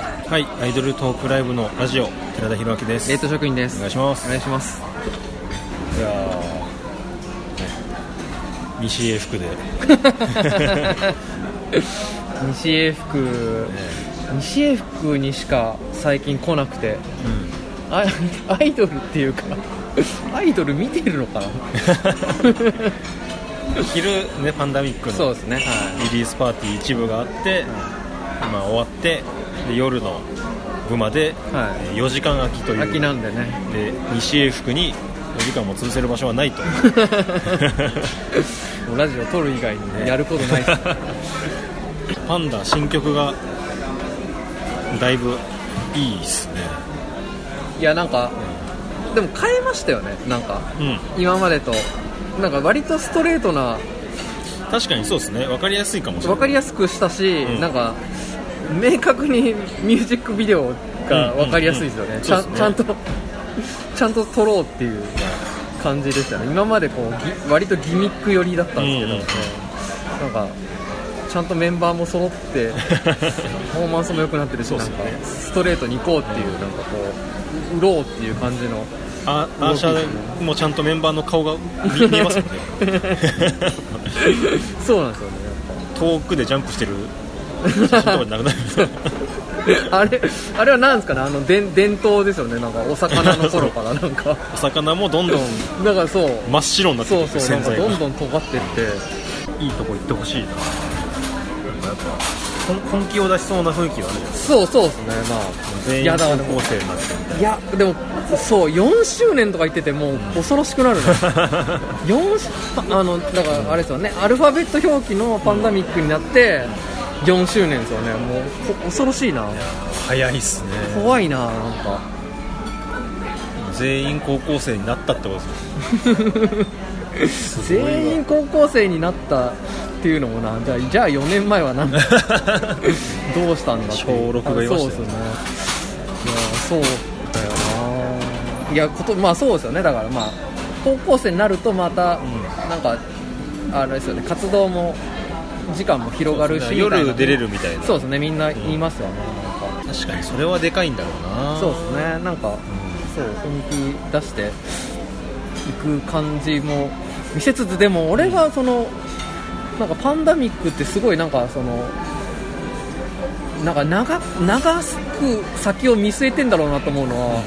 はいアイドルトークライブのラジオ寺田裕明です。冷凍職員です。お願いします。お願いします。いやーね西英福で、西英福西英福にしか最近来なくて。アイアイドルっていうかアイドル見てるのかな？昼ねパンダミックのそうですね。はリリースパーティー一部があって、まあ、終わってで夜の部まで、はえー4時間空きという。い秋なんでね。で西英福に4時間も潰せる場所はないと。もうラジオ撮る以外にねやることない。で すパンダ新曲がだいぶいいっすね。いやなんかでも変えましたよね。なんかうん。今までと。なんか割とストレートな確かにそうですね。分かりやすいかもしれない。分かりやすくしたし、うん。なんか明確にミュージックビデオが分かりやすいですよね,、ちゃんうんうん。うんそうですね。ちゃんとちゃんと撮ろうっていう感じでしたね。今までこうぎ割とギミック寄りだったんですけど、うんうんうん。なんかちゃんとメンバーも揃って パフォーマンスも良くなってるし、なんかストレートに行こうっていうなんかこう売ろうっていう感じのあアーシャもちゃんとメンバーの顔が見見えますもんね。そうなんですよね遠くでジャンプしてる写真とかでなくなるあれあれは何ですかね？あの伝伝統ですよね。なんかお魚の頃からなんか。お魚もどんどんだからそう。真っ白になってそうそう。なんどんどん尖ってって。いいとこ行ってほしいな。なんかやっぱ本本気を出しそうな雰囲気はあるそうそうですね。まあか全員高校生になってみたいいやでもそう4周年とか言っててもう恐ろしくなるな4しあのだからあれですよね。アルファベット表記のパンダミックになって4周年ですよね。もうこ恐ろしいな。な早いっすね。怖いななんか。全員高校生になったってことですよ。全員高校生になったっていうのもなじゃあじゃあ4年前はなんだ。どうしたんだって。小六がいましたよね。あそうですよね。いやそうだよな。いやことまあそうですよね。だからまあ高校生になるとまた、なんかあれですよね。活動も時間も広がるしみたいな夜出れるみたいな。そうですねみんな言いますよね、なんか確かにそれはでかいんだろうな。そうですねなんか、そう本気出していく感じも見せつつでも俺がその、なんかパンダミックってすごいなんかそのなんか長長く先を見据えてんだろうなと思うのは、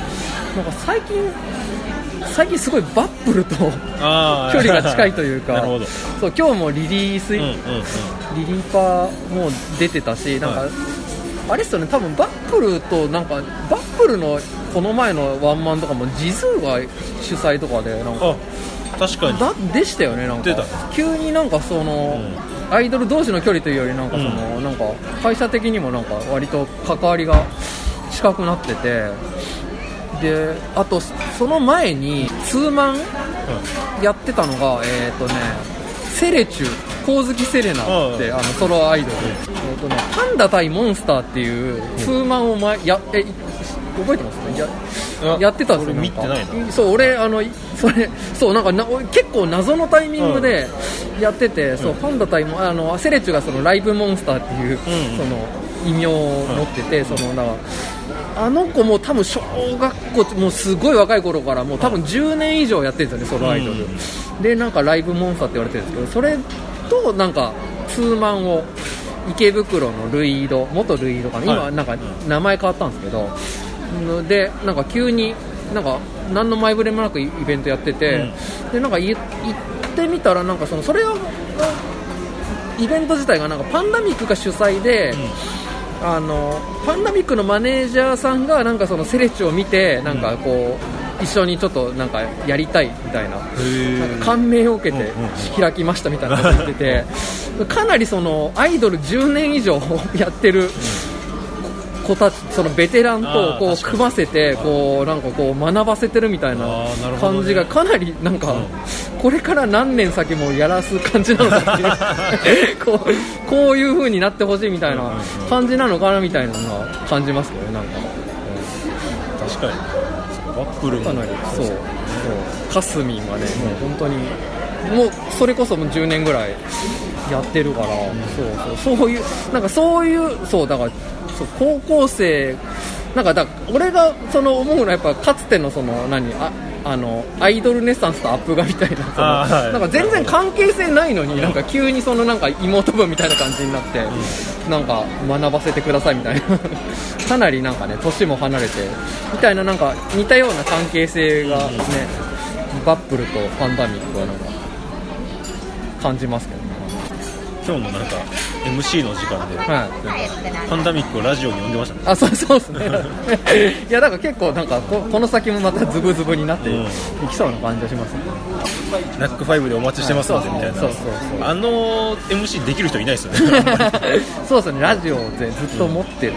なんか最近最近すごいバップルと 距離が近いというか。そう今日もリリース、うんうんうん。リリーパーも出てたし、なんか、はいあれっすよね、多分バップルと、なんか、バップルのこの前のワンマンとかも、ジズーが主催とかで、なんか、あ確かに。だでしたよね、なんか。急になんかその、アイドル同士の距離というより、なんかその、うなんか、会社的にもなんか、割と関わりが近くなってて、で、あと、その前に、ツーマンやってたのが、えっ、とね、セレチュ、光月セレナって、うん。あのソロアイドル、えっ、とね、パンダ対モンスターっていうツーマンを前やえい覚えてますねやあやってたんですよ俺見てないそう俺あのいそれそうなんかな俺結構謎のタイミングでやってて、そうパンダ対モあのセレチュがそのライブモンスターっていう、ん。その異名を持ってて、そのだからあの子も多分小学校もうすごい若い頃からもう多分10年以上やってるんですよねソロアイドル、でなんかライブモンスターって言われてるんですけどそれとなんかツーマンを池袋のルイード元ルイードかな、はい。今なんか名前変わったんですけど、でなんか急になんか何の前触れもなくイベントやってて、でなんかい行ってみたらなんかそのそれをイベント自体がなんかパンダミックが主催で、あのパンダミックのマネージャーさんがなんかそのセレッチを見てなんかこう、一緒にちょっとなんかやりたいみたいななんか感銘を受けてうんうん開きましたみたいなこと言ってて かなりそのアイドル10年以上 やってる子たちそのベテランとこう組ませてこうなんかこう学ばせてるみたいなあーなるほどね。感じがかなりなんかこれから何年先もやらす感じなのかっていう。こうこういう風になってほしいみたいな感じなのかなみたいなのは感じますけどねなんか。確かに。ワップルも。かなり。そう。そうカスミンはねもう本当にもうそれこそもう10年ぐらいやってるから、そうそう。そういうなんかそういうそうだからそう高校生なんかだ俺がその思うのはやっぱかつてのその何ああのアイドルネッサンスとアップがみたいなそのはい。なんか全然関係性ないのになんか急にそのなんか妹分みたいな感じになって、なんか学ばせてくださいみたいな。かなりなんかね年も離れてみたいななんか似たような関係性がね、バップルとパンダミックはなんか感じますけどね。今日のなんか MC の時間で、はい。パンダミックをラジオに呼んでましたね。あそうそうですね。いやだから結構なんかここの先もまたズブズブになっていうん。きそうな感じがしますね、ナックファイブでお待ちしてますのでみたいなそうそう。そうあの MC できる人いないですよね。そうですね。ラジオでずっと持ってる、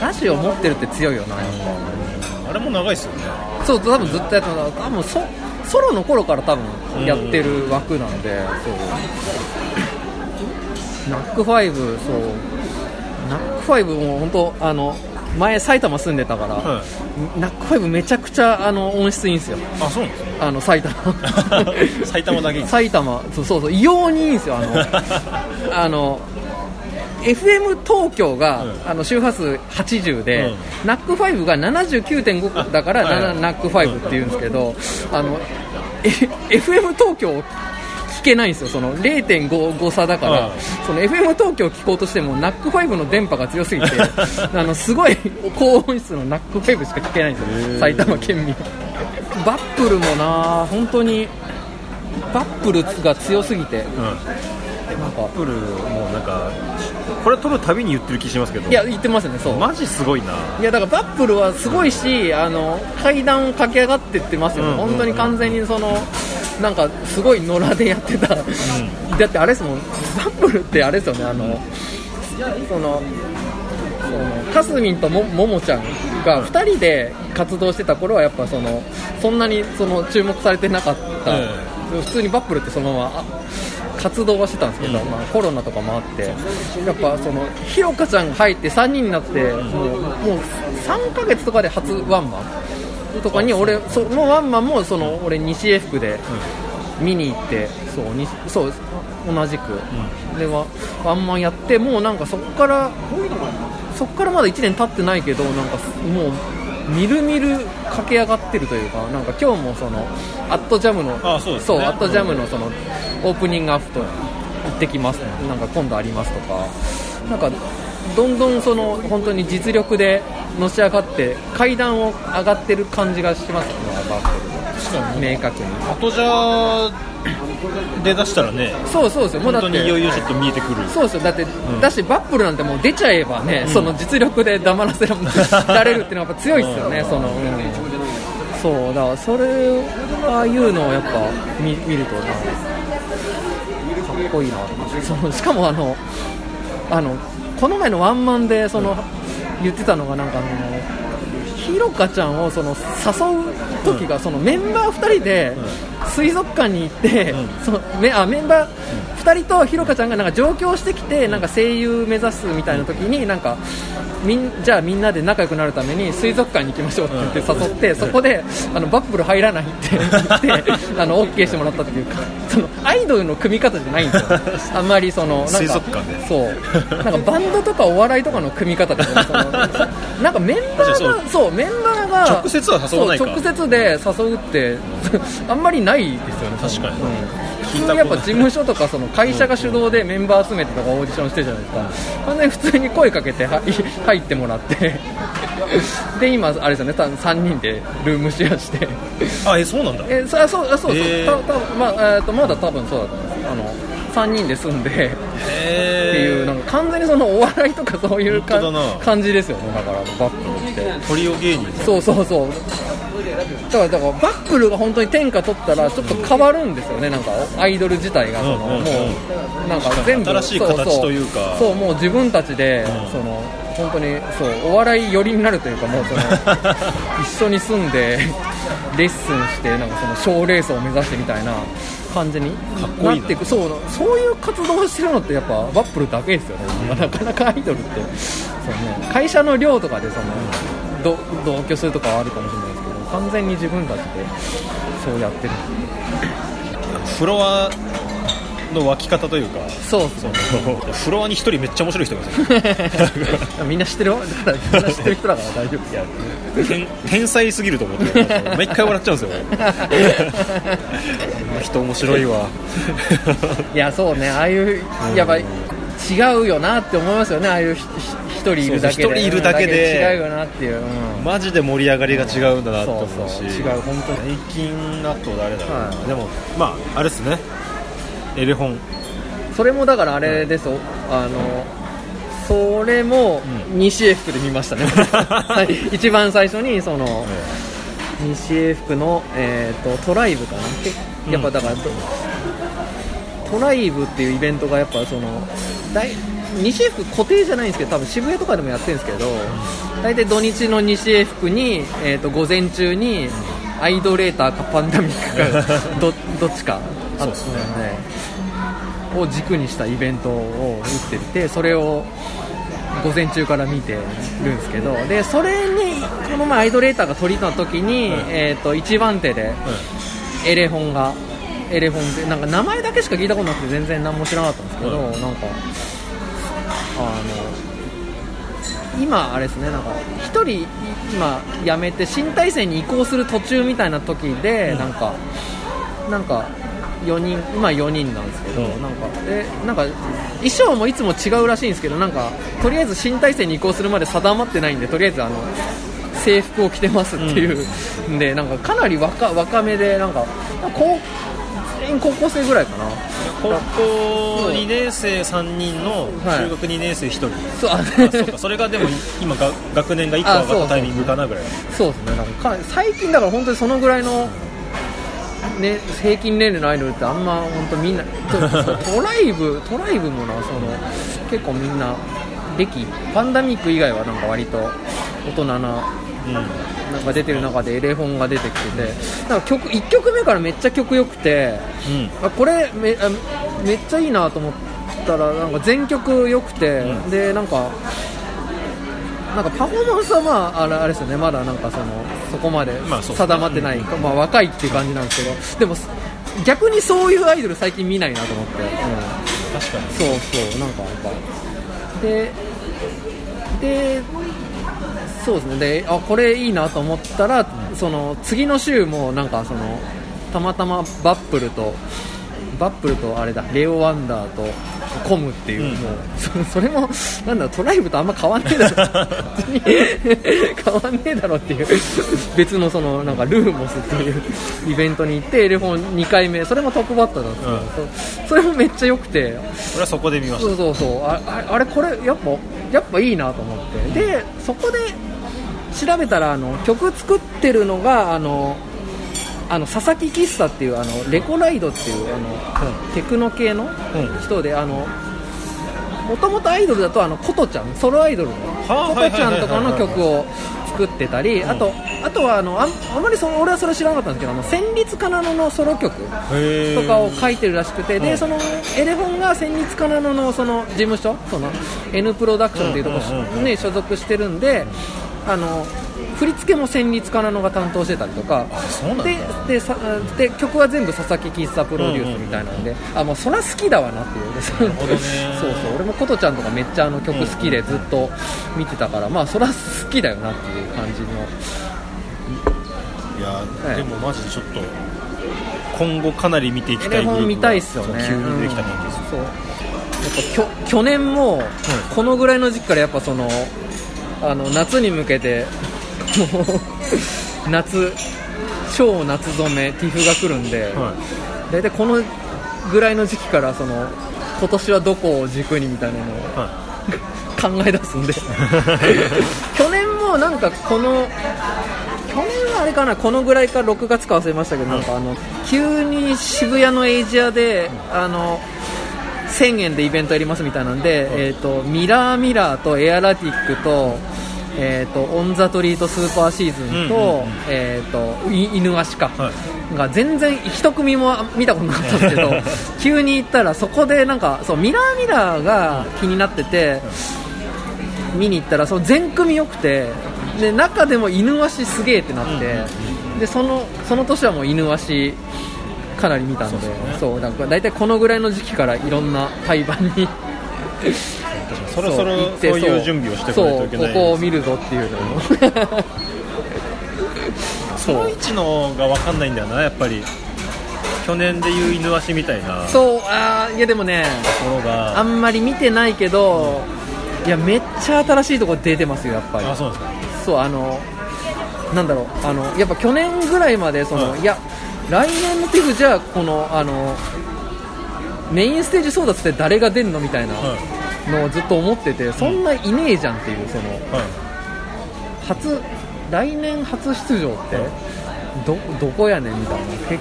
ラジオ持ってるって強いよな。やっあれも長いですよね。ぱそう多分ずっとやってた。多分ソソロの頃から多分やってる枠なので、そうナックファイブそう。ナックファイブも本当あの前埼玉住んでたから、はい。ナックファイブめちゃくちゃあの音質いいんですよ。あそうなんですね。あの埼玉。埼玉だけ。に埼玉。そうそうそう。異様にいいんですよあの。あの FM 東京が、うん。あの周波数80で、うん。ナックファイブが79.5だから、あはい。ナックファイブって言うんですけど、あのえ FM 東京を聞けないんですよ、その0.5差だから、うんその FM 東京を聞こうとしても、ナックファイブの電波が強すぎて、あのすごい高音質のナックファイブしか聞けないんですよ、埼玉県民。バップルもな、本当にバップルが強すぎて、うんなんかアップルもなんかこれ撮るたびに言ってる気しますけど。いや、言ってますね、そう。マジすごいな。いやだからバップルはすごいし、あの階段を駆け上がってってますよね、うんうんうん本当に完全にそのなんかすごい野良でやってた、だってあれですもん、バップルってあれですよね、あのそのそのかすみんともももちゃんが2人で活動してた頃はやっぱそのそんなにその注目されてなかった、え。普通にバップルってそのままあ活動はしてたんですけど、まあ、コロナとかもあってやっぱそのひろかちゃんが入って3人になってもうもう3ヶ月とかで初ワンマンとかに俺そのワンマンもその俺西英福で見に行ってそうにそう同じく、でワワンマンやってもうなんかそこからそこからまだ1年経ってないけどなんかもうみるみる駆け上がってるというかなんか今日もそのアットジャムのあそうですね。アットジャムのそのオープニングアフト行ってきますなんか今度ありますとか。なんかどんどんその本当に実力でのし上がって階段を上がってる感じがしますねバッ確かクル明確に。後じゃで出したらねそうそうですよ。もうだっていよいよちょっと見えてくる。そうですよ。だって、ん。だしバップルなんてもう出ちゃえばね、その実力で黙らせられるっていうのはやっぱ強いですよね、その、うん。そうだからそれああいうのをやっぱ見見るとなかっこいいなそのしかもあのあのこの前のワンマンでその、言ってたのがなんかあのひろかちゃんをその誘う時が、そのメンバー2人で水族館に行って、そのメあメンバー2人とひろかちゃんがなんか上京してきてなんか声優目指すみたいな時になんかみんじゃあみんなで仲良くなるために水族館に行きましょうって言って誘って、そこであのバップル入らないって言って あの OK してもらったっていうかそのアイドルの組み方じゃないんですよ。あんまりそのなんか水族館で。そう。なんかバンドとかお笑いとかの組み方でねその なんかメンバーがそうメンバーが直接は誘わないか。そう直接で誘うって あんまりないですよね。確かに。うん。普通やっぱ事務所とかその会社が主導でメンバー集めてとかオーディションしてるじゃないですか。完全に普通に声かけては 入ってもらって。で今あれですよね。多分3人でルームシェアして。あえそうなんだ。えそあそうあそうそう、へー。たたまあえーとまだ多分そうだと思います。あの3人で住んでへっていうなんか完全にそのお笑いとかそういう感じですよね。だからバックルって。トリオ芸人そうそうそう。だからだからバックルが本当に天下取ったらちょっと変わるんですよね。なんかアイドル自体がその、うんうんうん。もうなんか全部新しい形というか。そうそう。もう自分たちで、ん。その本当にそうお笑い寄りになるというかもうその 一緒に住んでレッスンしてなんかその賞ーレースを目指してみたいな感じに。かっこいいな。なっていくそうそういう活動をしてるのってやっぱバップルだけですよね、なかなかアイドルって。そう、ね、会社の寮とかでそのど同居するとかはあるかもしれないですけど完全に自分たちでそうやってるフロアの湧き方というか。そう。そのフロアに一人めっちゃ面白い人がいますよ。みんな知ってる？だからみんな知ってる人だから大丈夫。いや天天才すぎると思って毎回笑っちゃうんですよ。俺人面白いわ。いやそうね。ああいうやっぱ違うよなって思いますよね。ああいう一人いるだけで。そうそう一人いるだけで違うよなっていう、うん。マジで盛り上がりが違うんだなって思うし。そうそう。違う本当に。最近だと誰だろうな、はい。でもまああれですねエレフォン。それもだからあれですよ、あのそれも西英福で見ましたね、はい。一番最初にその西英福の、えー、とトライブかな。けやっぱだから、トトライブっていうイベントがやっぱその大西英福固定じゃないんですけど多分渋谷とかでもやってるんですけど大体土日の西英福に、えー、と午前中にアイドレーターかパンダミックか どどっちかあってそうですね。を軸にしたイベントを打っててそれを午前中から見てるんですけどでそれにこの前アイドレーターが取りた時に、うんえー、と一番手でエレフォンがエレフォンでなんか名前だけしか聞いたことなくて全然何も知らなかったんですけど、うんなんかあの今あれですねなんか一人今辞めて新体制に移行する途中みたいな時で、うんなんかなんか4人今4人なんですけど、うん。なんかでなんか衣装もいつも違うらしいんですけどなんかとりあえず新体制に移行するまで定まってないんでとりあえずあの制服を着てますっていう、ん、でなんかかなり若若めでなんか高全員高校生ぐらいかな。高校2年生3人のはい。中学2年生1人、そうああそうかそれがでも今が学年が1個上がったタイミングかなぐらい。そうですね。なんかか最近だから本当にそのぐらいの、ね、平均年齢のアイドルってあんま本当みんなトトライブ トライブもなその結構みんな歴パンダミック以外はなんか割と大人なうん。なんか出てる中でエレフォンが出てきててなんか曲1曲目からめっちゃ曲良くてうん。あこれめあめっちゃいいなと思ったらなんか全曲良くて、うん。でなんかなんかパフォーマンスはまああれあれですよね。まだなんかそのそこまで定まってない、まあ若いっていう感じなんですけどでも逆にそういうアイドル最近見ないなと思って、うん確かに。そうそうなんかやっぱ。ででそうですね。であこれいいなと思ったら、その次の週もなんかそのたまたまバップルとバップルとあれだレオ・ワンダーとコムっていう、うん。もうそそれもなんだトライブとあんま変わんねえだろ。変わんねえだろっていう。別のそのなんかルーモスっていうイベントに行ってエレフォン2回目それもトップバッターなんですけど、そそれもめっちゃ良くて。俺はそこで見ました。そうそうそう。あああれこれやっぱやっぱいいなと思って。でそこで調べたらあの曲作ってるのがあのあの佐々木喫茶っていうあのレコライドっていうあの、テクノ系のうん。人であのもともとアイドルだとあの琴ちゃんソロアイドルのはあ琴ちゃんとかの曲を作ってたりあとあとはあのあんあまりその俺はそれ知らなかったんですけどあの旋律かなののソロ曲へとかを書いてるらしくて、うん。でそのエレフォンが戦慄かなののその事務所その N プロダクションっていうとこうんうんうんうんろに所属してるんで、あの振り付けも戦慄かなのが担当してたりとか。ででさで曲は全部佐々木喫茶プロデュースみたいなんで、あもうそりゃ好きだわなっていう。そうそう。俺も琴ちゃんとかめっちゃあの曲好きでずっと見てたから、まあそりゃ好きだよなっていう感じの。いや、はいでもマジでちょっと今後かなり見ていきたいグループ見たいっすよね。急に出てきた感じです、うん。そう。やっぱきょ去年もこのぐらいの時期からやっぱそのあの夏に向けて 夏超夏染めティフが来るんで、は大体このぐらいの時期からその今年はどこを軸にみたいなのをい。は 考え出すんで。去年もなんかこの去年はあれかなこのぐらいか6月か忘れましたけど、なんかあの急に渋谷のエイジアで、あの1000円でイベントやりますみたいなんで、えー、とミラーミラーとエアラティックと,、えー、とオン・ザ・トリート・スーパーシーズンと,、うんうんうん。えー、とい犬足か、はい。が全然一組も見たことなかったんですけど 急に行ったらそこでなんかそうミラーミラーが気になってて、見に行ったらその全組良くてで中でも犬足すげえってなって、でそのその年はもう犬足かなり見たんでそうね。から大体このぐらいの時期からいろんな対バンにそろそろ行ってそういう準備をしてこないといけないここを見るぞっていうのを。その位置のが分かんないんだよなやっぱり。去年でいう犬足みたいな。とそうあーいやでもねころが。あんまり見てないけど、いやめっちゃ新しいとこ出てますよやっぱり。あそうなんですか。そうあのなんだろうあのやっぱ去年ぐらいまでその、はいい、や来年のティフじゃあこのあのメインステージ争奪って誰が出るのみたいな。はいのをずっと思ってて、そんないねえじゃんっていうそのはい。初来年初出場って、どどこやねんみたいな。け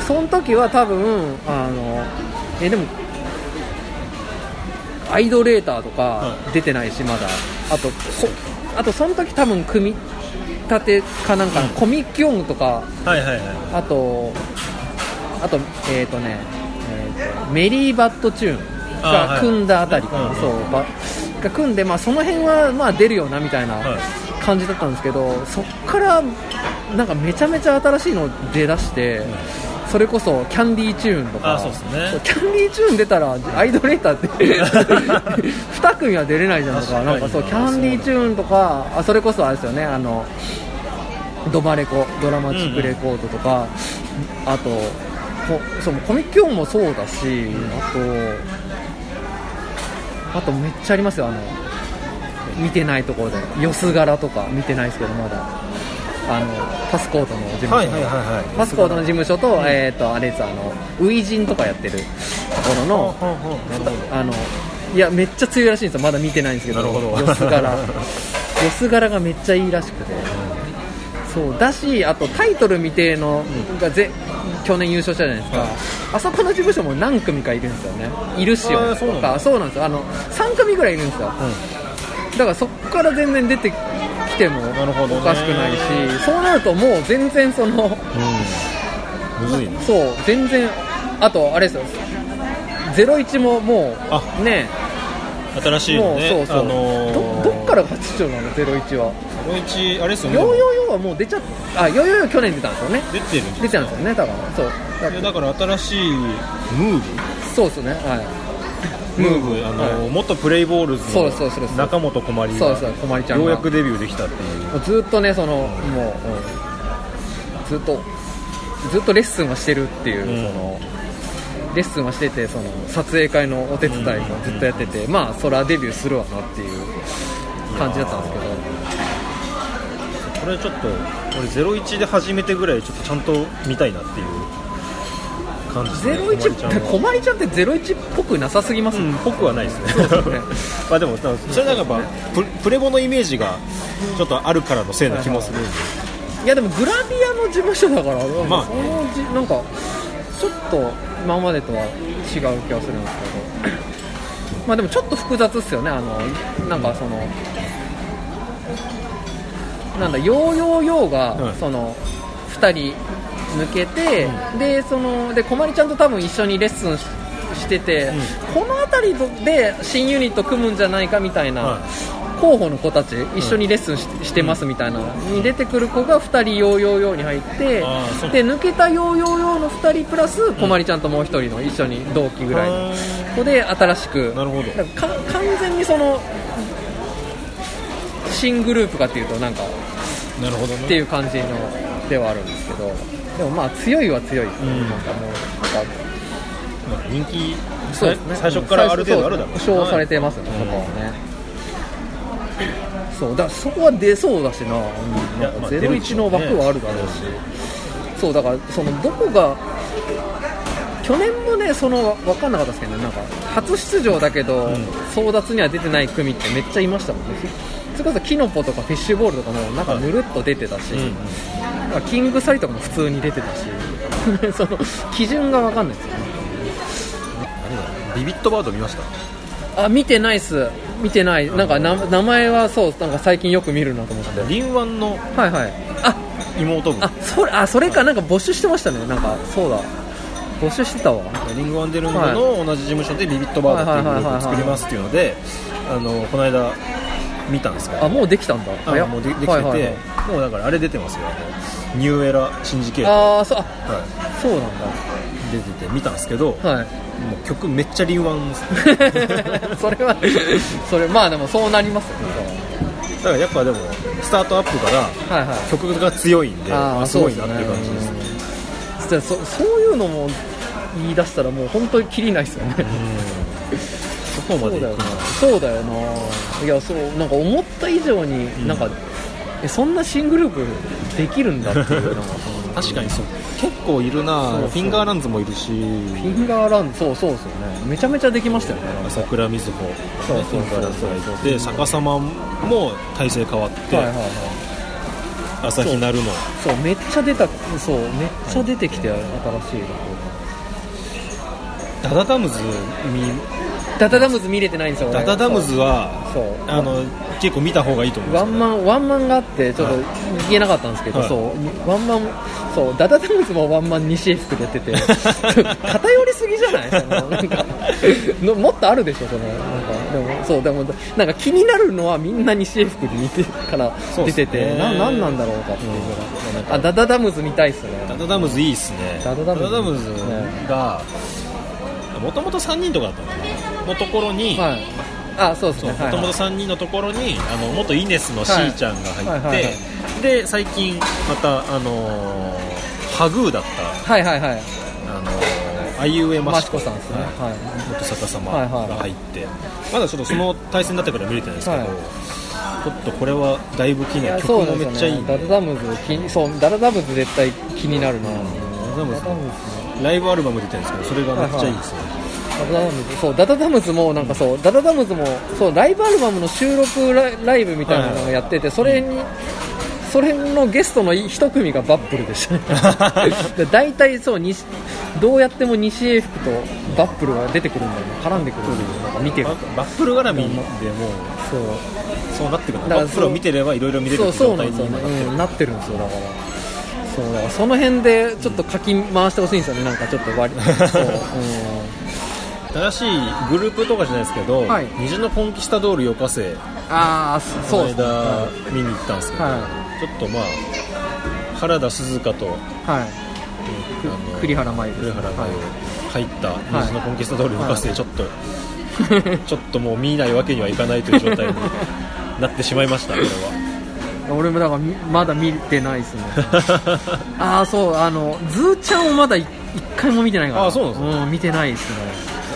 その時は多分あのえでもアイドレーターとかは出てないしまだ。あとこあとその時多分組み立てかなんかのコミック音とかあとあとえっ、とね、えーとメリーバッドチューンが組んだあたりかな、うんうんそう。ばが組んで、まあ、その辺はまあ出るよなみたいなはい。感じだったんですけど、そっからなんかめちゃめちゃ新しいの出だして、それこそキャンディーチューンとか。ね。キャンディーチューン出たらアイドレーターって 2組は出れないじゃないですかなんかそうキャンディーチューンとかあそれこそあれですよねあのドバレコドラマチックレコードとか、あとこそうコミック音もそうだし、あとあとめっちゃありますよあの見てないところで。よす柄とか見てないですけどまだ。あのパスコートの事務所、はいはいはいはい。パスコートの事務所と,、えー、とあれですあのウイジンとかやってるところのあのいやめっちゃ強いらしいんですよ。まだ見てないんですけどよす柄。よす柄がめっちゃいいらしくて。そうだしあとタイトル未定のがぜ去年優勝したじゃないですか、はい。あそこの事務所も何組かいるんですよね。いるしよとかそうなんですよ。あの3組ぐらいいるんですよ。だからそこから全然出てきてもおかしくないしそうなるともう全然そのうん。むずいね。そう全然あとあれですよ。01ももあ。うね新しいのもうねそうそう、あのーどどっから初出場なの？01は。このうちあれですよね。ヨーヨーヨーはもう出ちゃった。あヨーヨーヨー去年出たんですよね。出てるん出ちゃうんですよねだからそう。だから新しいムーブ。そうですねはい。ムーブあの、はい。元プレイボールズそうですそうですそう。ですの中本こまりがそうですこまりちゃんが。ようやくデビューできたっていう。ずっとねそのもう、うんずっとずっとレッスンはしてるっていう、うん。そのレッスンはしててその撮影会のお手伝いもずっとやってて、まあそれはデビューするわなっていう感じだったんですけどこれちょっと俺01で初めてぐらいちょっとちゃんと見たいなっていう感じですね。01ここまりちゃんって01っぽくなさすぎますうん、ぽくはないですね。ですね。まあでもそれなんかやっぱププレボのイメージがちょっとあるからのせいな気もするんで、いやでもグラビアの事務所だから、まあ。そのじなんかちょっと今までとは違う気がするんですけど。まあでもちょっと複雑っすよね。あのなんかそのなんだヨーヨーヨーが、はいその2人抜けて、でそのでこまりちゃんと多分一緒にレッスンししてて、この辺りで新ユニット組むんじゃないかみたいな、は候補の子たち一緒にレッスンし,、してますみたいなのに出てくる子が2人ヨーヨーヨーに入ってで抜けたヨーヨーヨーの2人プラスこまりちゃんともう1人の一緒に同期ぐらいの子で新しく。なるほど。完全にその新グループかっていうとなんかなるほどね。っていう感じのではあるんですけど。でもまあ強いは強いうん。なんかもうなんかまあ人気そうですね。最初からある程度あるだろう保証されてますよね、うん。そこはね。そうだそこは出そうだしな,、うん、なんか01の枠はあるだろうし、そうだからそのどこが去年もねその分かんなかったですけどね。なんか初出場だけど、ん。争奪には出てない組ってめっちゃいましたもんね。それこそキノポとかフィッシュボールとかもなんかぬるっと出てたし、うんキングサリとかも普通に出てたし その基準が分かんないですよね。ビビットバード見ました？あ見てないっす。見てない。なんかな名前はそうなんか最近よく見るなと思って。リンワンのはいはい。あ妹分。あそれあそれかなんか募集してましたね。なんかそうだ募集してたわ。リングワンデルングの同じ事務所でビビットバードっていうグループを作りますっていうのであのこの間見たんですけど。あもうできたんだ。あもうでできてて、はいはいはい。もうだからあれ出てますよ。ニューエラシンジケートああそはそうなんだ。出てて見たんですけど、はい。もう曲めっちゃリンワン それはそれまあでもそうなりますよ。ねだからやっぱでもスタートアップから曲が強いんであーあすごいなっていう感じですね。うんそそういうのも言い出したらもう本当にキリないですよね。そこまでそうだよな。いやそうなんか思った以上にん。なんか、えそんな新グループできるんだっていうのが。確かにそう。結構いるな。そうそう。フィンガーランズもいるし。フィンガーランドそうそうですよね。めちゃめちゃできましたよね。朝倉瑞穂。そうそうフィンガーランズがいそう。て逆さまも体勢変わって、はいはいはい。朝日奈るの。そうめっちゃ出たそうめっちゃ出てきて新しいとこダダダムズ見ダダダムズ見れてないんですよ俺。ダダダムズはそう。あの結構見た方がいいと思うワンマンワンマンがあってちょっとはい。言えなかったんですけど、はい。そう。ワンマンそうダダダムズもワンマン西江福でやってて 偏りすぎじゃない？そのなんかのもっとあるでしょそのなんかでもそうでもなんか気になるのはみんな西江福に似てから出てて、ななんなんだろうかっていうのが、あダダダムズ見たいっすね。ダダダムズいいっすね。ダダダムズムズがもともと3人とかだったののところに、はい。あそうですね。はいもともと3人のところにあの元イネスのしーちゃんが入って、はい。はいはい。はで最近またあのーハグーだったはいはいはい。あのーあいうえましこ。マシコさんですね。はい。元逆さまはいはい。が入って、まだちょっとその体制になってから見れてないんですけど、はい。ちょっとこれはだいぶ気になる。曲もめっちゃいいんでダダダムズそうダダダムズ絶対気になるな、ダダダムズ。ダダダムズライブアルバム出てるんですけどそれがめっちゃいいですね、ダダダムズ。そうダダダムズもなんかそう、ダダダムズもそうライブアルバムの収録ライライブみたいなのをやってて、それにそれのゲストの一組がバップルでしたね。で大体そう西どうやっても西英福とバップルが出てくるんだよ。ね絡んでくるんだよ。なんか見てるババッフル絡みでもうそう。そうなってくるだからバッフルを見てればいろいろ見れるそうそうなんですよに今なってる。ね、うん、なってるんですよだからそうその辺でちょっと書き回してほしいんですよね。なんかちょっと割り。そう、うん。新しいグループとかじゃないですけど、はい。虹のコンキスタドールよかせ。あそうですね。間見に行ったんですけど、はちょっとまあ原田鈴香とはい。栗原舞栗原入ったい。虹のコンキスタドールよかせちょっと、ちょっともう見ないわけにはいかないという状態になってしまいましたこれは俺もだからみまだ見てないですね。ああそうあのズーちゃんをまだい一回も見てないから。あそうなんですうん見てないですね。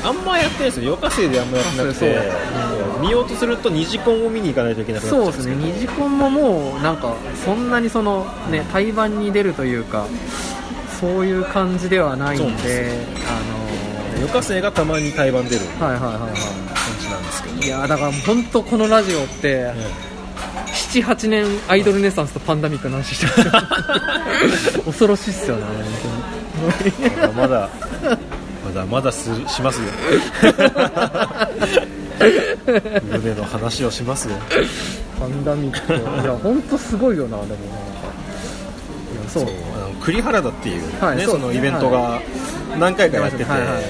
あんまやってないですよよかせであんまやってなくて。そう見ようとすると虹コンを見に行かないといけなくなっちゃそううんですね。二次コンももうなんかそんなにそのね対バンに出るというかそういう感じではないんんであよ。かせがたまに対バン出るのはいはいはいは感じなんですけど。いいやだから本当このラジオって78年アイドルネサンスとパンダミックの話してる。恐ろしいっすよね本まだまだまだまだすしますよ。胸の話をしますよ。当にパンダミック。いや本当すごいよなでもなんか。いやそうそうあの栗原田っていう、はいねそのイベントが何回かやってて、はいはい。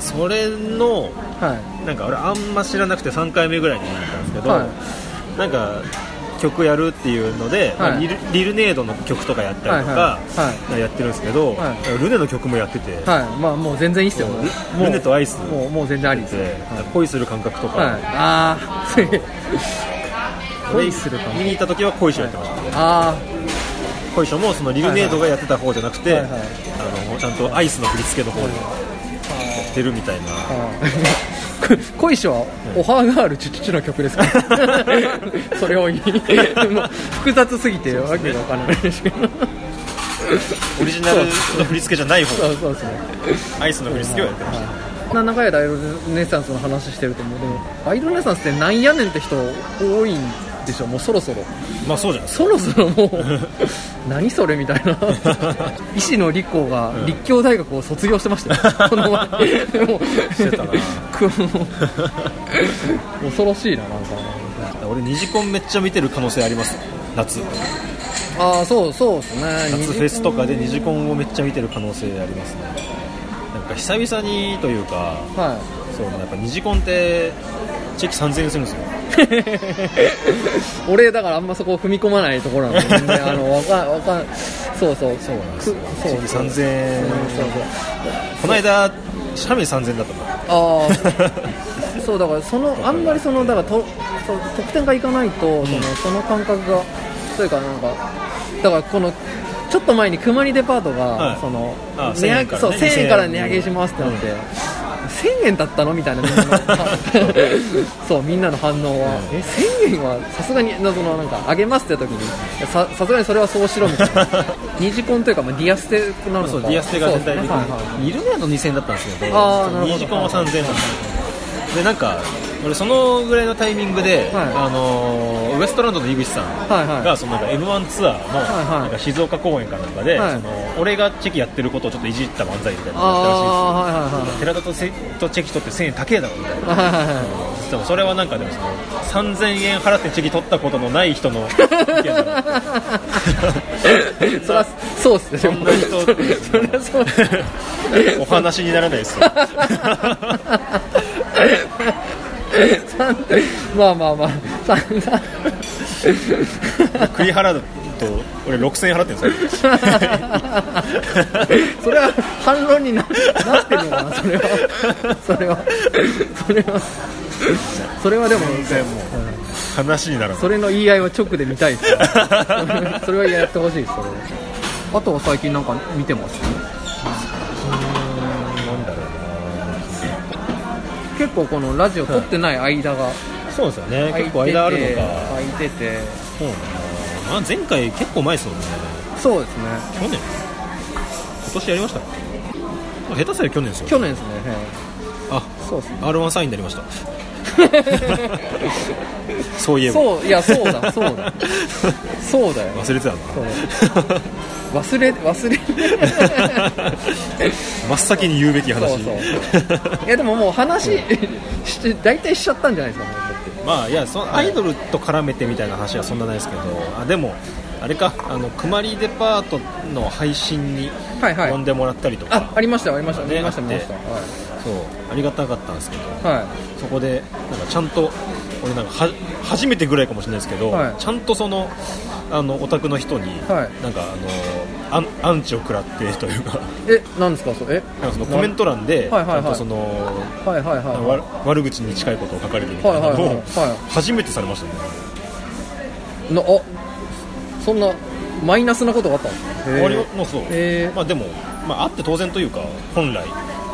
それのはい。なんか俺あんま知らなくて3回目ぐらいに見に行ったんですけど、はいなんか曲やるっていうので、まあはい。リルリルネードの曲とかやったりとか、やってるんですけど、はルネの曲もやってて、はい。まあもう全然いいっすよ。ルネとアイス。もうもう全然ありです。ではい。恋する感覚とか、はい。ああ 恋するか見に行った時は恋書やってました。あ恋書もそのリルネードがやってた方じゃなくて、はいはいあのちゃんとアイスの振り付けの方でやってるみたいな、あ恋書はオハーガールチュチュチュの曲ですか？それを言い もう複雑すぎてわけがわからない。ですけどオリジナルの振り付けじゃない方。そうそうですねアイスの振り付けをやってました、なんだかんやでアイドルネッサンスの話してると思う。でもアイドルネッサンスってなんやねんって人多いんでしょもうそろそろ。まあそうじゃないそろそろもう 何それみたいな。石野理子が立教大学を卒業してましたよ、この前。もうしてた恐ろしいななんか。俺二次コンめっちゃ見てる可能性あります。夏。ああそうそうですね。夏フェスとかで二次コンをめっちゃ見てる可能性ありますね。なんか久々にというかはそうやっぱ二次コンってチェキ3000円するんですよ 俺だからあんまそこ踏み込まないところなんで、ね、あのわかわかそうそう。そうなんですよ。くそうチェキ3000円そうそう。この間写メ3000円だったの。ああ そうだからそのあんまりそのだからとそう得点がいかないと、そのその感覚がというかなんかだからこのちょっと前に熊にデパートが、はい。そのあ値上1000円からねげそう1000円から値上2000げしますってなって、1000円だったの？みたいな。そうみんなの反応は、え1000円はさすがになそのなんか上げますって時に。ささすがにそれはそうしろみたいな。虹コンというか、まあ、ディアステなのか。そうディアステが全体的そうですねはいはいにイルミナート2000円だったんですけどあーなるほど。2時間は3000円なんですよでなんか俺そのぐらいのタイミングで、はい。あのーウエストランドの井口さんはいはい。がそのなんか M1 ツアーのはいはい。なんか静岡公演かなんかで、はい。その俺がチェキやってることをちょっといじった漫才みたいなのをやったらしいんですはいはいはい寺田とせとチェキ撮って1000円高えだろみたいなはいはいはいでもそれはなんかでもその3000円払ってチェキ撮ったことのない人の意見 そりゃそうっすね。そんな人そそりゃそうっす お話にならないですよ まあまあまあ。さんさん栗原と俺6000円払ってるんですよそれは反論にななってるのかなそれはそれはそれはそれはでも全然もう話にならないそれの言い合いは直で見たいですからそれはやってほしいですそれはあとは最近なんか見てます結構このラジオ撮ってない間がそうですよね。結構間あるのか。空いてて。そうまあ、前回結構前ですもんね。そうですね。去年。今年やりました。あ下手すりゃ去年ですよ。去年ですねはい。あそうですね。R1 サインになりました そういえば。そういやそうだそうだ。そうだよ。忘れてたそう。忘れ忘れ。真っ先に言うべき話。いやでももう話大体しちゃったんじゃないですかまあいやそのアイドルと絡めてみたいな話はそんなないですけどあでもあれかあのくまりデパートの配信にはいはい。呼んでもらったりとか、あありましたありましたね見ました見ましたそうありがたかったんですけどはい、はいそこでなんかちゃんと俺なんかは初めてぐらいかもしれないですけど、はい。ちゃんとそのあのオタクの人に、はい。なんかあのアンアンチを食らってというかえなんですかそれ？え？なんかそのコメント欄で、ちゃんとその、悪口に近いことを書かれてるみたいな。のを、初めてされましたね。なあそんなマイナスなことがあったんですか終わりのそう、まあでも、まあ、あって当然というか本来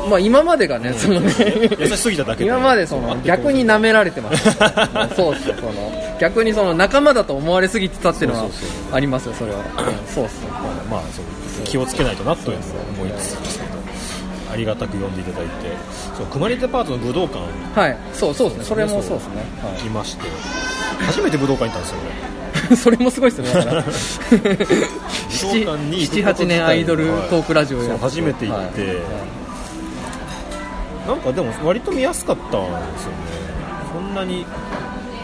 まあ今までがね、そのね優しすぎただけで。今までその逆に舐められてます。そうですよその。逆にその仲間だと思われすぎてたっていうのはありますよそれは、うんそうっすよ。まあそう。気をつけないとなというのは思いつつですけど。ありがたく呼んでいただいて。そうくまりデパートの武道館。はい。そうそうですね。それもそうですね、はい。行きまして。初めて武道館行ったんですよ それもすごいですねだから。武道館に行くこと78年アイドルトークラジオやって。初めて行って、はいなんかでも割と見やすかったんですよね。そんなに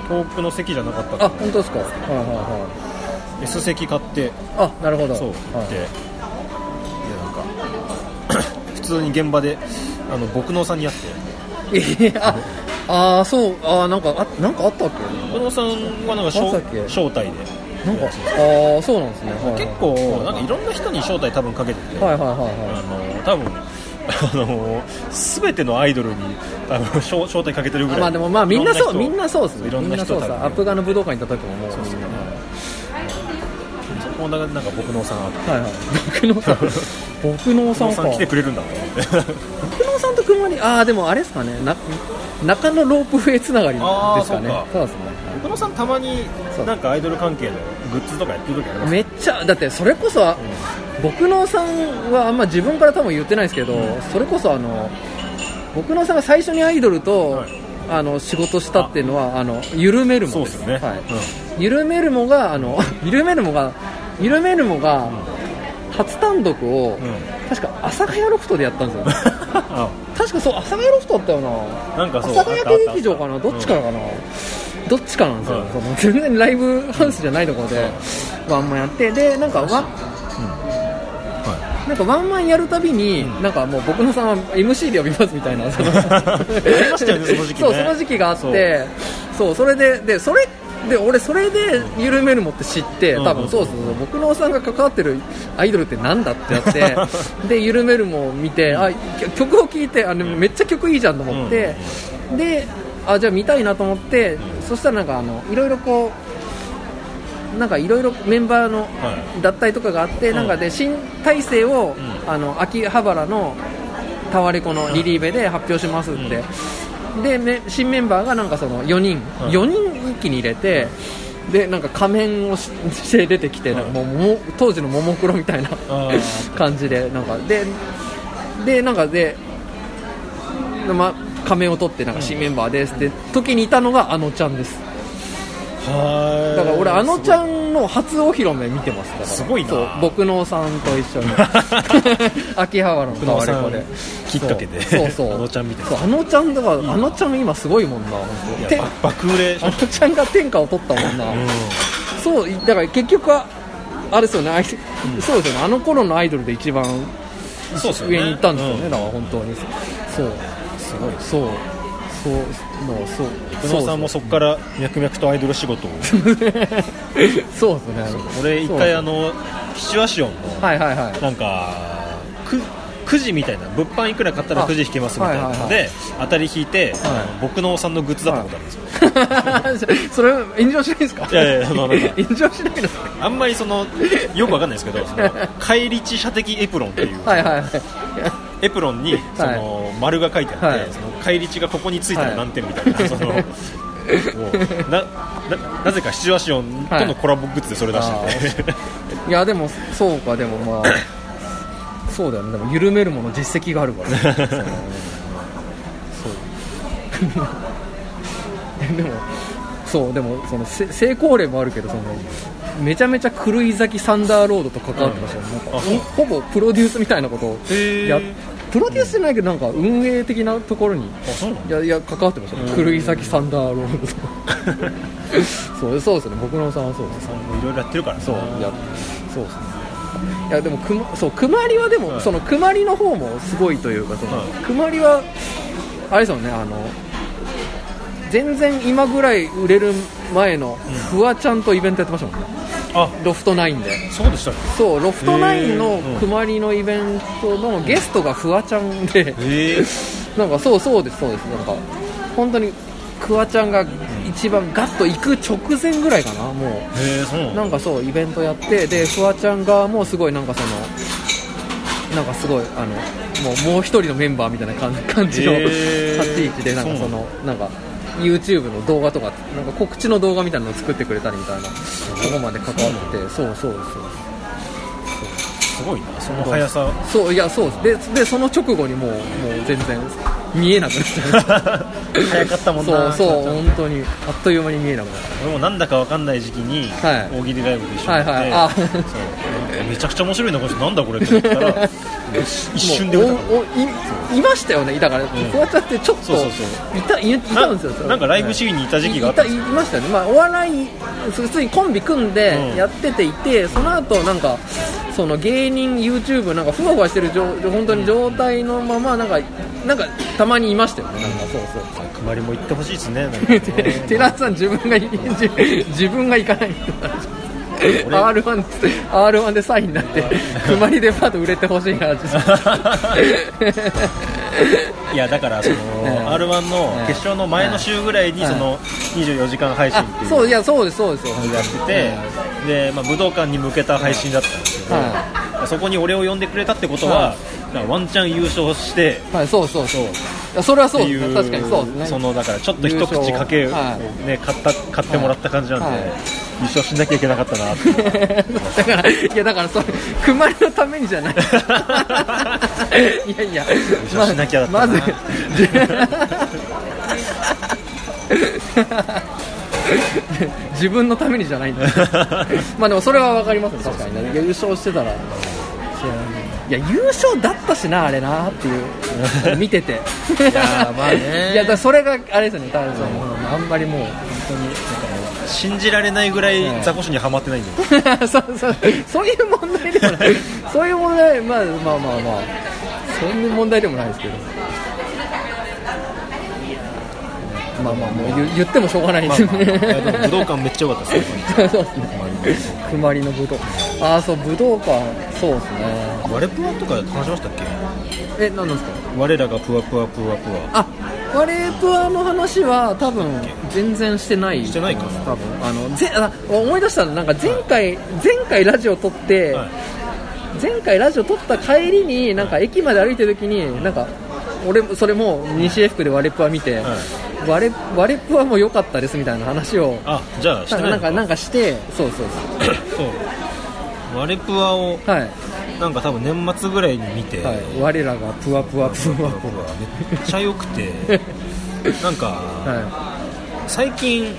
遠くの席じゃなかったからあ本当ですか？はいはいは S 席買って。いあなるほど。そう。行って、はい。でなんか 普通に現場であの僕のさんに会って。いやああーそうあーなんかあなんかあったっけ？僕のさんはなんか招待で。なんかああそうなんですね、はいはい。結構なんかいろんな人に招待多分かけてて、はいはいはいはあの多分あの全てのアイドルに多分招招待かけてるぐらい。いまあでもまあみんなそうみんなそううですね。いろんな人みんなそうです。多分アップガの武道館行った時ももうそうそうみんなそこなんか僕のさんあって。はいはい。僕のさん。僕のさんか。来てくれるんだと思って僕のさんと熊にああでもあれですかね。な中野ロープウェイつながりですかね。そうか。そうですね。僕のさんたまになんかアイドル関係のグッズとかやってる時ありますめっちゃだってそれこそ、僕のさんはあんま自分から多分言ってないですけど、それこそあの僕のさんが最初にアイドルと、はい。あの仕事したっていうのはあ。の緩めるもそうですよね、はい。緩めるもがあの 緩めるもが緩めるもが初単独を、うん。うん確か阿佐ヶ谷ロフトでやったんですよ。あ。確かそう阿佐ヶ谷ロフトだったよな。なんかそう阿佐ヶ谷劇場かな？どっちからかな、どっちかなんですよ、うん。その全然ライブハウスじゃないところで、ワンマンやってでなんかなんかワンマンやるたびに、うん。なんかもう僕のさんは MC で呼びますみたいな。そのうその時期があってそう。それででそれで俺それで緩めるもって知ってうん。多分そうそうそう。僕のおさんが関わってるアイドルってなんだってやって で緩めるもを見てあ曲を聴いてあでもめっちゃ曲いいじゃんと思ってであじゃあ見たいなと思ってそしたらなんかあのいろいろこうなんかいろいろメンバーのは脱退とかがあって、うん。なんかで新体制を、うん。あの秋葉原のタワレコのリリーベで発表しますって、でめ新メンバーがなんかその4人、うん。4人一気に入れて、でなんか仮面をしして出てきて、なんかもうも当時のももクロみたいな感じでなんかででなんかで、ま、仮面を取ってなんか新メンバーですって時にいたのがあのちゃんです。はいだから俺あのちゃんの初お披露目見てますだから。すごいな。僕のさんと一緒に。秋葉原のタワレコできっかけで。そうそう。あのちゃん見てそうあのちゃんだからあのちゃん今すごいもんな。爆売れ。あのちゃんが天下を取ったもんな、うん。そうだから結局はあれですよね、あいそうですよね。あの頃のアイドルで一番上に行ったんですよね、うん。だから本当に。そう。すごいそう。そうのそう。久能さんもそこから脈々とアイドル仕事を。そうですね。俺一回あのシチュアシオンのはいはいはい。なんかくくじみたいな物販いくら買ったらくじ引けますみたいなのはいはいで当たり引いて、はい。僕のおさんのグッズだったことあるんですよ、それ炎上しないんですか？いやいやまあなんか炎上しないですかあんまりそのよくわかんないですけどその 返り血射的エプロンっていう、はいはいはいエプロンにその、丸が書いてあって、はい。その返り血がここについたら何点みたいな、そのなななぜかシチュアシオンとのコラボグッズでそれ出してて、いやでもそうかでもまあそうだよね。でも緩めるもの実績があるから。ね そう。でもそうでもそのせ成功例もあるけどそのめちゃめちゃ狂い咲きサンダーロードと関わってましたよ、なんかあそう。ほぼプロデュースみたいなことをやプロデュースじゃないけどなんか運営的なところにいやいや関わってましたね狂い咲きサンダーロードと そうそうですね。僕のさんはそうです。いろいろやってるから。なそう。いやそうですね。いやでもくまそうくまりはでも、はいそのくまりの方もすごいというかその、はいくまりはあれですよねあの全然今ぐらい売れる前のフワちゃんとイベントやってましたもんね、あロフトナインで。そうでしたっそうロフトナインのくまりのイベントのゲストがフワちゃんで、なんかそうそうですそうです。なんか本当にクワちゃんが一番ガッと行く直前ぐらいかなもう。へえそうなんかそうイベントやってでフワちゃん側もすごいなんかそのなんかすごいあのもうもう一人のメンバーみたいな感じのへ立ーち位置でなんかそのなんか YouTube の動画とかなんか告知の動画みたいなのを作ってくれたりみたいな。とこまで関わってそうそうそう。すごいな。その速さそういやそうですででその直後にもうもう全然見えなくなっちゃう早かったもんそうな。そう本当にあっという。間に見えなくなった俺もなんだかわかんない時期にはい。大喜利ライブで一緒にはいはい。やっあ。てそう。なんかめちゃくちゃ面白いなこれなんだこれって思ったら 一瞬でいいましたよね。だから、フワちゃんってちょっといたいいたんですよ。なんかライブシーンにいた時期があったいましたよね、まあ、お笑い普通にコンビ組んでうん。やってていて、その後なんかその芸人 YouTube なんかふわふわしてる状本当に状態のままなんかなんかたまにいましたよね。なんかそうそう。くまりも行ってほしいですね。寺田さん自分が自分が行かない R1, R1 で3位になってくまりでパッと売れてほしいないやだからそのね R1 の決勝の前の週ぐらいにはいその24時間配信ってあいうそういやそうですそうですよ。やっててで、まあ、武道館に向けた配信だったんですけど、はそこに俺を呼んでくれたってことは、なんかワンチャン優勝してはいそうそうそう。それはそうですっていうね。確かにそうですね。そのだからちょっと一口かけ、ね、買った買ってもらった感じなんで、はい優勝しなきゃいけなかったな。っ てだからいやだからそれくまりのためにじゃない。いやいや。優勝しなきゃだったな。まず自分のためにじゃないんだ。まあでもそれは分かりますね確かにね。いや優勝してたら。いや優勝だったしなあれなっていう。見てて。いやまあね。いやだそれがあれですよね多分あんまりもう本当にし信じられないぐらいザコシにはまってないんだよ、そうそう。そういう問題でもない。そういう問題、まあ、まあまあまあ。そういう問題でもないですけど。まあまあもう言言ってもしょうがないで。すよね、武道館めっちゃ良かったですねくまりの武道。ああそう武道館。そうですね。ワレプワとか話しましたっけ？え何なんですか？我らがプワプワプワプワあワレプアの話は多分全然してない。してないか。な多分。あのぜあ思い出した。のなんか前回、前回ラジオ撮って、はい。前回ラジオ撮った帰りになんか駅まで歩いてる時になんか俺もそれも西江福でワレプア見て、はい。ワレワレプアも良かったですみたいな話をあじゃあしてなんかなんかしてそうそうそう。ワレプワをそうはい、なんか多分年末ぐらいに見て、はい、我らがプワプワプワプワめっちゃ良くて なんか、は最近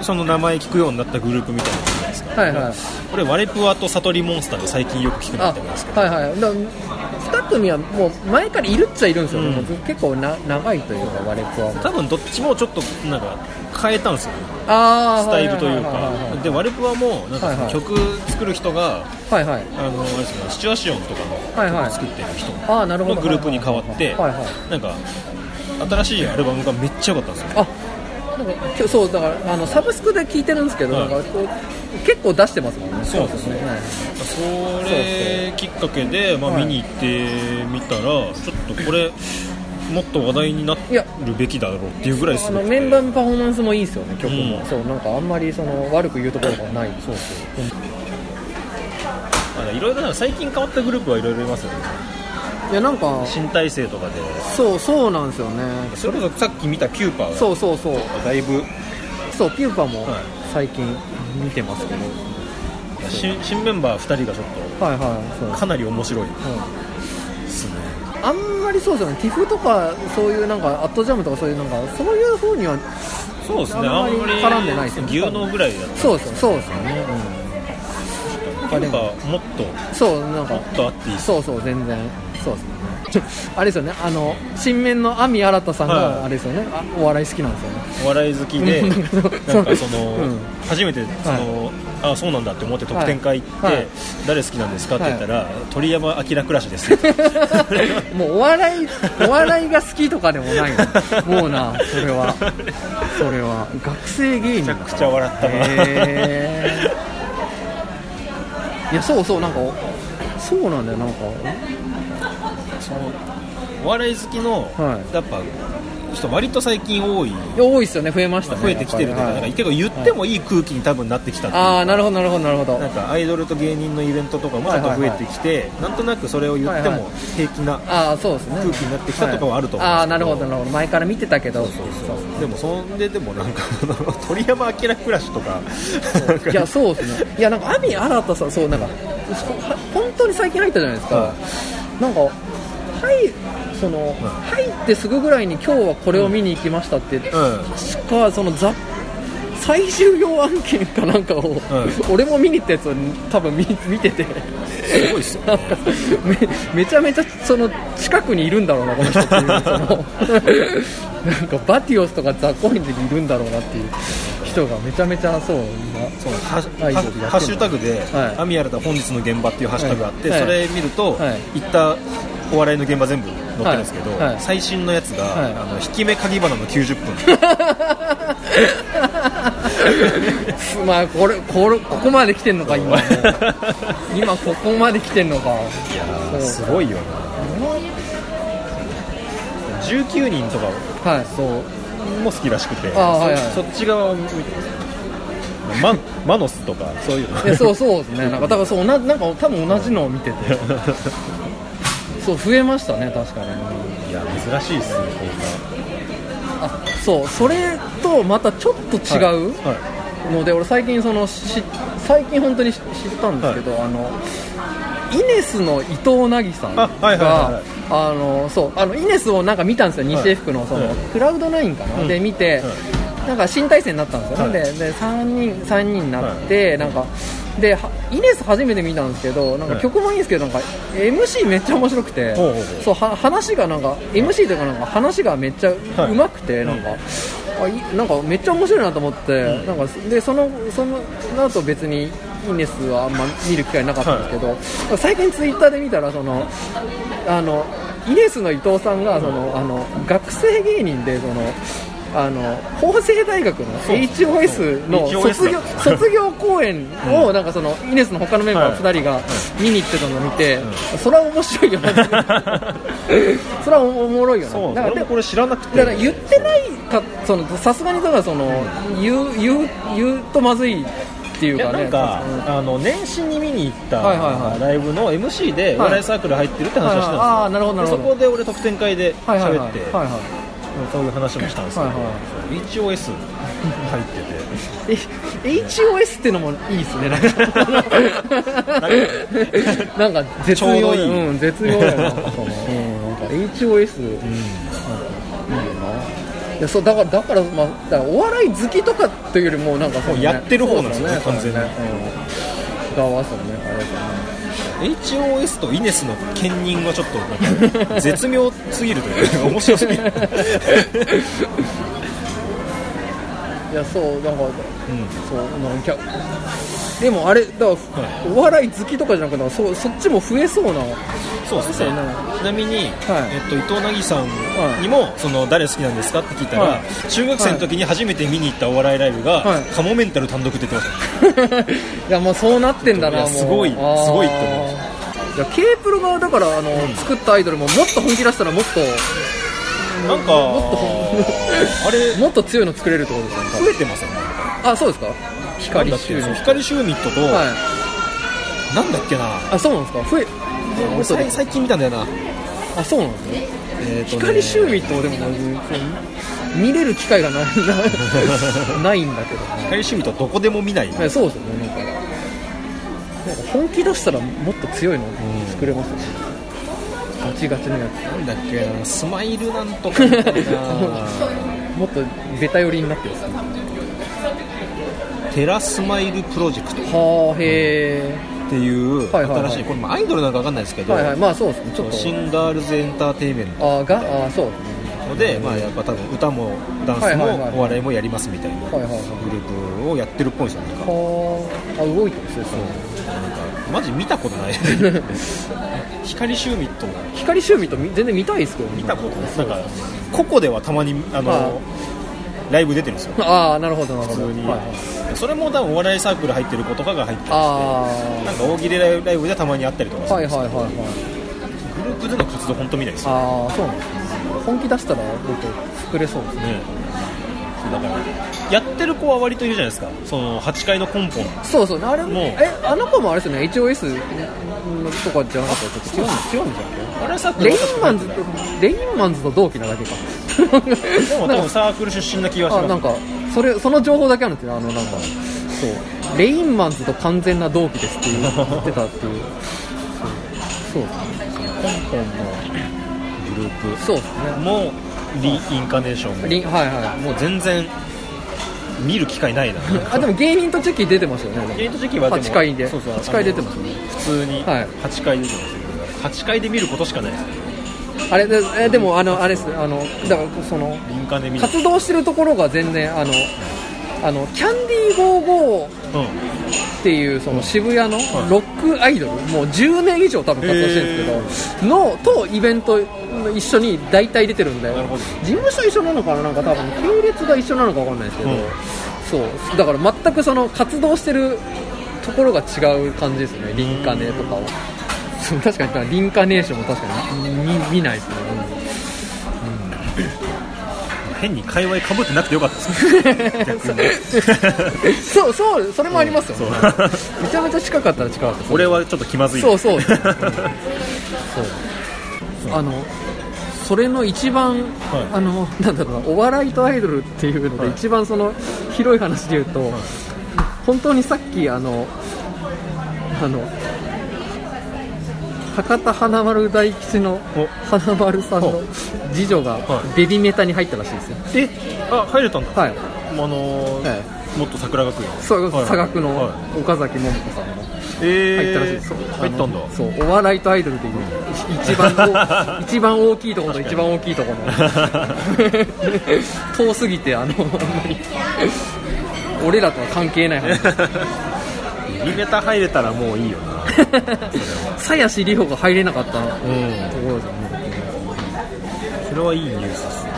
その名前聞くようになったグループみたいなのじゃないですか、はいはい。これワレプワと悟りモンスターで最近よく聞くなあってるんですけど、はいはい。だ2組はもう前からいるっちゃいるんですよ、うん。結構な長いというかワレプアも。多分どっちもちょっとなんか変えたんですよ。あースタイルというか。でワレプワもなんか曲作る人がはいはい。はいあのあれですねシチュアシオンとかの曲作ってる人ああなるほど。のグループに変わってなんか新しいアルバムがめっちゃ良かったんですよ。あなんか今日そうだからあのサブスクで聞いてるんですけど、はい。なんかこう結構出してますもんね。そうですね。はい。それきっかけで、まあ、はい。見に行ってみたら、ちょっとこれもっと話題になるべきだろうっていうぐらいすごくて。あのメンバーのパフォーマンスもいいですよね曲も、うんそうなんかあんまりその悪く言うところがない。そうあのいろいろな最近変わったグループはいろいろいますよね。いやなんか新体制とかで。そうそうなんですよね。それこそさっき見たキューパーが。そうそうそう。だいぶ。そうピューパもはい。最近見てますけど、新新メンバー2人がちょっはいはいそう。とかなり面白い。うんですねあんまりそうですよね、ティフとかそういうなんかアットジャムとかそういうなんかそういう方にはそうですね。あんまり絡んでないですよね。牛能ぐらいだったそうですよそうですよね、キューパーもっとうん、そうなんかもっとあっていい。そうそう全然。そうですね。あれですよね。あの新面の亜美新さんはい。があれですよね、あお笑い好きなんですよね。お笑い好きでうんなんかその、う。ん。初めてその、あそうなんだって思って特典会行って、はい。はい。誰好きなんですかって言ったら、鳥山明暮らしです。もうお笑いお笑いが好きとかでもないの。もうなそれは。それは。学生芸人めちゃくちゃ笑ったな。へー。いやそうそうなんかそうなんだよなんか。そのお笑い好きの、はい。やっぱ人割と最近多い。いや多いですよね増えましたね増えてきてるというか,、なんか結構言ってもいい空気に多分なってきたああなるほどなるほどなるほど。なんかアイドルと芸人のイベントとかもちょっと増えてきて、なんとなくそれを言ってはいはも平気なああそうですね。空気になってきたとかはあると思うんですけど。ああなるほどなるほど。前から見てたけど。そうそうでもそんででもなんか鳥山明暮らしとか。いやそうですね。いやなんか亜美新さんそうなんかそは本当に最近入ったじゃないですか、はなんかはいその、入ってすぐぐらいに今日はこれを見に行きましたって、うん。確かそのザ最重要案件かなんかを、俺も見に行ったやつを多分見見てて。すごいっすよなんかめめちゃめちゃその近くにいるんだろうなこの人っていうそのなんかバティオスとかザコインでいるんだろうなっていう人がめちゃめちゃそうそうハッシュタグではい「アミヤルタ本日の現場」っていうハッシュタグがあって、はい。それ見ると、はい。行ったお笑いの現場全部載ってるんですけど、はい。はい。最新のやつが、はい。あの引き目鍵花の90分。まあこれこれここまで来てんのか今 今ここまで来てんのか。いやすごいよな。19人とかはい。そうも好きらしくて、はいはい。そそっち側を見てママノスとかそういうの。そうそうですね。なんかだからそう同じなんか多分同じのを見てて そう増えましたね確かに。いや珍しいっすねあそうそれとまたちょっと違う、こんなはい。ので俺最近そのし最近本当に知知ったんですけど、あのイネスの伊藤凪さんがあのそうあのイネスをなんか見たんですよ、西江福のその、はい。クラウドナインかな、うん。で見て、なんか新体制になったんですよね、はい。でで3人三人になって、なんかではイネス初めて見たんですけどなんかはい。曲もいいんですけどなんか MC めっちゃ面白くて、そうは話がなんか MC というかなんか話がめっちゃはい。うまくて、なんかあいなんかめっちゃ面白いなと思って、なんかでそのその後別にイネスはあんま見る機会なかったんですけど、最近ツイッターで見たらそのあのイネスの伊藤さんがその、あの学生芸人でそのあの法政大学の HOS の卒業だ卒業公演をなんかそのイネスの他のメンバー2人が見に行ってたのを見て、それは面白いよなって。それはおもろいよな。そう。だからこれ知らなくて。だから言ってないかそのさすがにだからその言う言う言うとまずいっていうかね。なんか、うん。あの年始に見に行ったライブの MC でお笑いサークル入ってるって話をしたんですよ、あーなるほどそこで俺特典会で喋って、そういう話もしたんですけど、はいは HOS 入ってて。え HOS ってのもいいですねなんか。なんか絶妙いい。うん、絶妙やな。うん、なんか HOS、うん、いいよな。いやそうだからだから,、まあ、だからお笑い好きとかというよりもなんかその、ね、やってる方なんですよねそう完全に。ねうん。側はそうねあれだね HOS とイネスの兼任がちょっと絶妙すぎるというか面白すぎる、いやそうなんかうん。そうなんかでもあれだから、お笑い好きとかじゃなくてそそっちも増えそうな。そうですね。ちなみに、はい。えっと、伊藤凪さんにも、その誰好きなんですかって聞いたら、はい。中学生の時に初めて見に行ったお笑いライブが、はい。カモメンタル単独ってました いやもうそうなってんだいなすごいすごいと思う。いや K プロがだからあの、作ったアイドルももっと本気出したらもっとなんかあれもっと強いの作れるってことですよね増えてませんね。あそうですか？光なんだっけ？収入光シューミットと、はい。なんだっけな？あそうなんですか？増えもっとで最最近見たんだよな、あそうなんですね。えーとね。光シューミットをでも見れる機会がないな。ないんだけど。ね光シューミットはどこでも見ない、ねそうですよね。なんかなんか本気出したらもっと強いの作れますよね、ガチガチのやなんだっけ？なスマイルなんとか。みたいなつもっとベタ寄りになってるんですね。テラスマイルプロジェクト。っはあへていうはいはいはい。新しいこれもアイドルなのか分かんないですけど、えはいはい。まあそうですね。ちょっと。シンガールズエンターテインメント。あがあそうですね。ので、まあ、やっぱ多分歌もダンスもお笑いもやりますみたいなグループをやってるっぽいんですよなんか。はああ動いてるんですねそれ。なんかマジ見たことない。光シューミット。光シューミットみ全然見たいですけど。ね見たことない。なんか個々ではたまにあの、はライブ出てるんですよ。ああなるほどなるほど。普通に、はいはい。それも多分お笑いサークル入ってる子とかが入ってるんであ。なんか大喜利ライブでたまにあったりとかすあるんですけど、はいはいはいはい。グループでの活動本当見ないですよ。ああそうなんですね。本気出したら僕作れそうですね。ねだからやってる子は割といるじゃないですか。その8階の根本そうそうあれもう。えあの子もあれですよね。HOS とかじゃなかったらちょっと違うん違うんじゃんレイクルは確ンマンズとレインマンズと同期なだけか。でも多分サークル出身な気がします。あなんかそれその情報だけあるんですよあのなんかそう。レインマンズと完全な同期ですっていう言ってたっていう。そう。そう。香港の。グルーそうですね。プもリインカネーションも。リンはいはい。もう全然見る機会ないな。あでも芸人とチェキ出てますよね。ゲート時期はでも8階で。そうそう8階出てますよね。普通にはい。8階出てますよ8階で見ることしかないです。あれでえでもあのあれです。あのだからそのリンカネ見る。活動してるところが全然あのあのキャンディー55うんっていうその渋谷のロックアイドル、もう10年以上多分活動してるんですけど、のとイベント一緒に大体出てるんで事務所一緒なのかな？なんか多分系列が一緒なのかわかんないですけど、うん。そう。だから全くその活動してるところが違う感じですねリンカネとかを、確かにリンカネーションも確かに見見ないですね、変に界隈かぶってなくてよかったですそうそうそれもありますよね、めちゃめちゃ近かったら近かった俺はちょっと気まずいそうそう。そう。あのそれの一番、あのなんだろうなお笑いとアイドルっていうので、はい。一番その広い話で言うと、本当にさっきあのあの博多華丸大吉のお。華丸さんの次女がはい。ベビメタに入ったらしいですよ。えあ入れたんだ。はい、あのーはい元桜学院そう、はい佐学のはい。岡崎桃子さんもえ入ったらしい。です、そうあの入ったんだ。そうお笑いとアイドルでいう一番大 一番大きいところと一番大きいところ 遠すぎてあのほんまに俺らとは関係ない話。リベタ入れたらもういいよな鞘師里穂が入れなかったとこうん。ろですよねそれはいいニュースですね。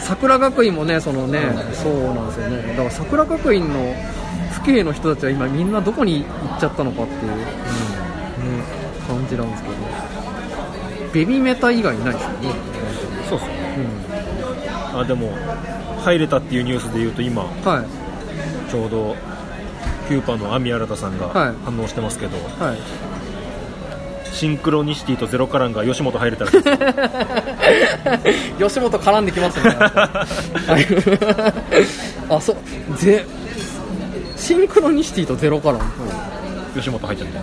桜学院もねそのね、そうなんですよね。だから桜学院の父兄の人たちは今みんなどこに行っちゃったのかっていう、ね、感じなんですけど。ベビーメタ以外いないですよね。そうっすね。うん。あでも入れたっていうニュースで言うと今はい。ちょうどキューパの亜美新さんがはい。反応してますけど、はい。シンクロニシティとゼロカランが吉本入れたら吉本 絡んできますね。は いあそう。ぜシンクロニシティとゼロカラン吉本入っちゃった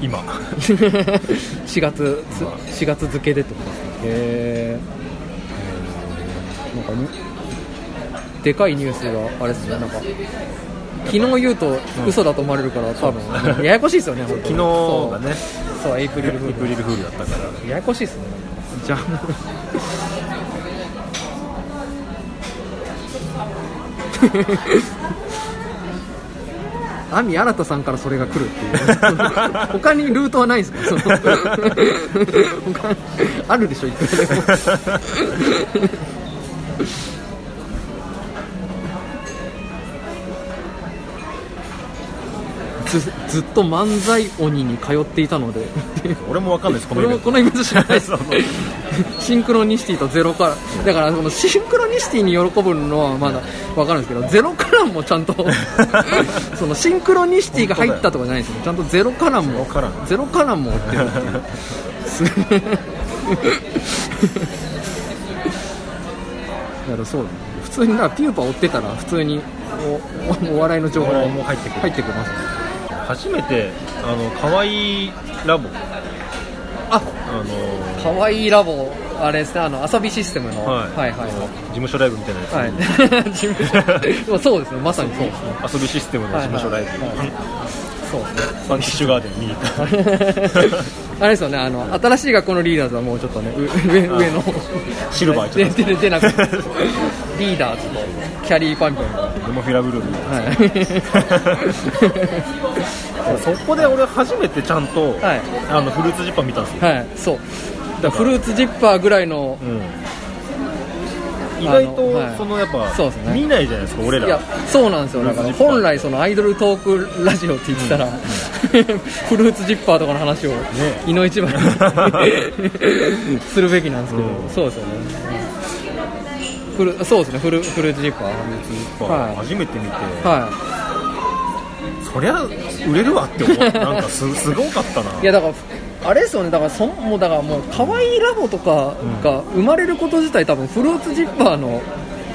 今今。4 月つ4月付けでってことですね。へえかにでかいニュースがあれですね。なんか昨日言うと嘘だと思われるから多分。ややこしいですよね 昨日にがね。そう。エイプリルフールエイプリルフールだったから。ややこしいですね。じゃあ亜美新さんからそれが来るっていう。他にルートはないんですか？あるでしょいくらでもずずっと漫才鬼に通っていたので。俺もわかんないですこのイベント。このイベント知らない。ですシンクロニシティとゼロカランだからこのシンクロニシティに喜ぶのはまだ分かるんですけどゼロカランもちゃんと そのシンクロニシティが入ったとかじゃないですよ。ちゃんとゼロカランもゼロカランゼロカランも追ってるっていう。すだからそうだね。普通にピューパ追ってたら普通におおお笑いの情報も入ってくる。入ってきますね初めてあの可愛いラボ。ああのかわいいラボあれですねあの遊びシステムの、はい。はいはい事務所ライブみたいなやつ。に、はい、事務所。そうですねまさにそうですね。遊びシステムの事務所ライブ。はいはいそう。ですねファンキッシュガーデン見に行った。あれですよねあの新しい学校のリーダーズはもうちょっとねう上上のシルバーちゃった。でで出なくてリーダーズとキャリーパンピョンがデモフィラブルー。はい。そこで俺初めてちゃんと、はい。あのフルーツジッパー見たんですよ、はいそう。だフルーツジッパーぐらいのうん、意外と、そのやっぱそうですね。見ないじゃないですか俺ら。いやそうなんですよ。だから本来そのアイドルトークラジオって言ってたら、フルーツジッパーとかの話を、いの一番に するべきなんですけど、うん。そうですよね。フルそうですね。フルフルーツジッパー。フルーツジッパー。はい。初めて見て、はそりゃ売れるわって思う。なんかすすごかったな。いいやだからあれですよねだからそんもうだからもう可愛いラボとかが生まれること自体多分フルーツジッパーの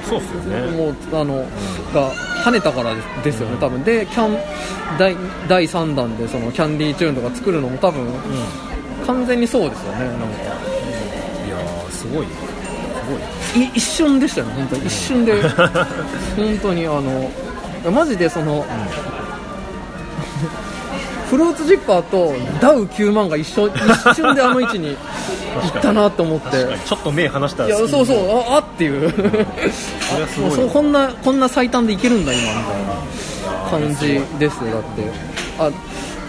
そうっすよね。もうあの、が跳ねたからですよね多分。でキャン第第3弾でそのキャンディーチューンとか作るのも多分うん。完全にそうですよねなんか。いやーすごい。すい。一瞬でしたよね本当に。一瞬で。本当にあのマジでその、フルーツジッパーとダウ9万が一緒一瞬であの位置に 行ったなと思って。ちょっと目離したらいやそうそうああっていう。もうそうこんなこんな最短でいけるんだ今みたいな感じです。よだって。あ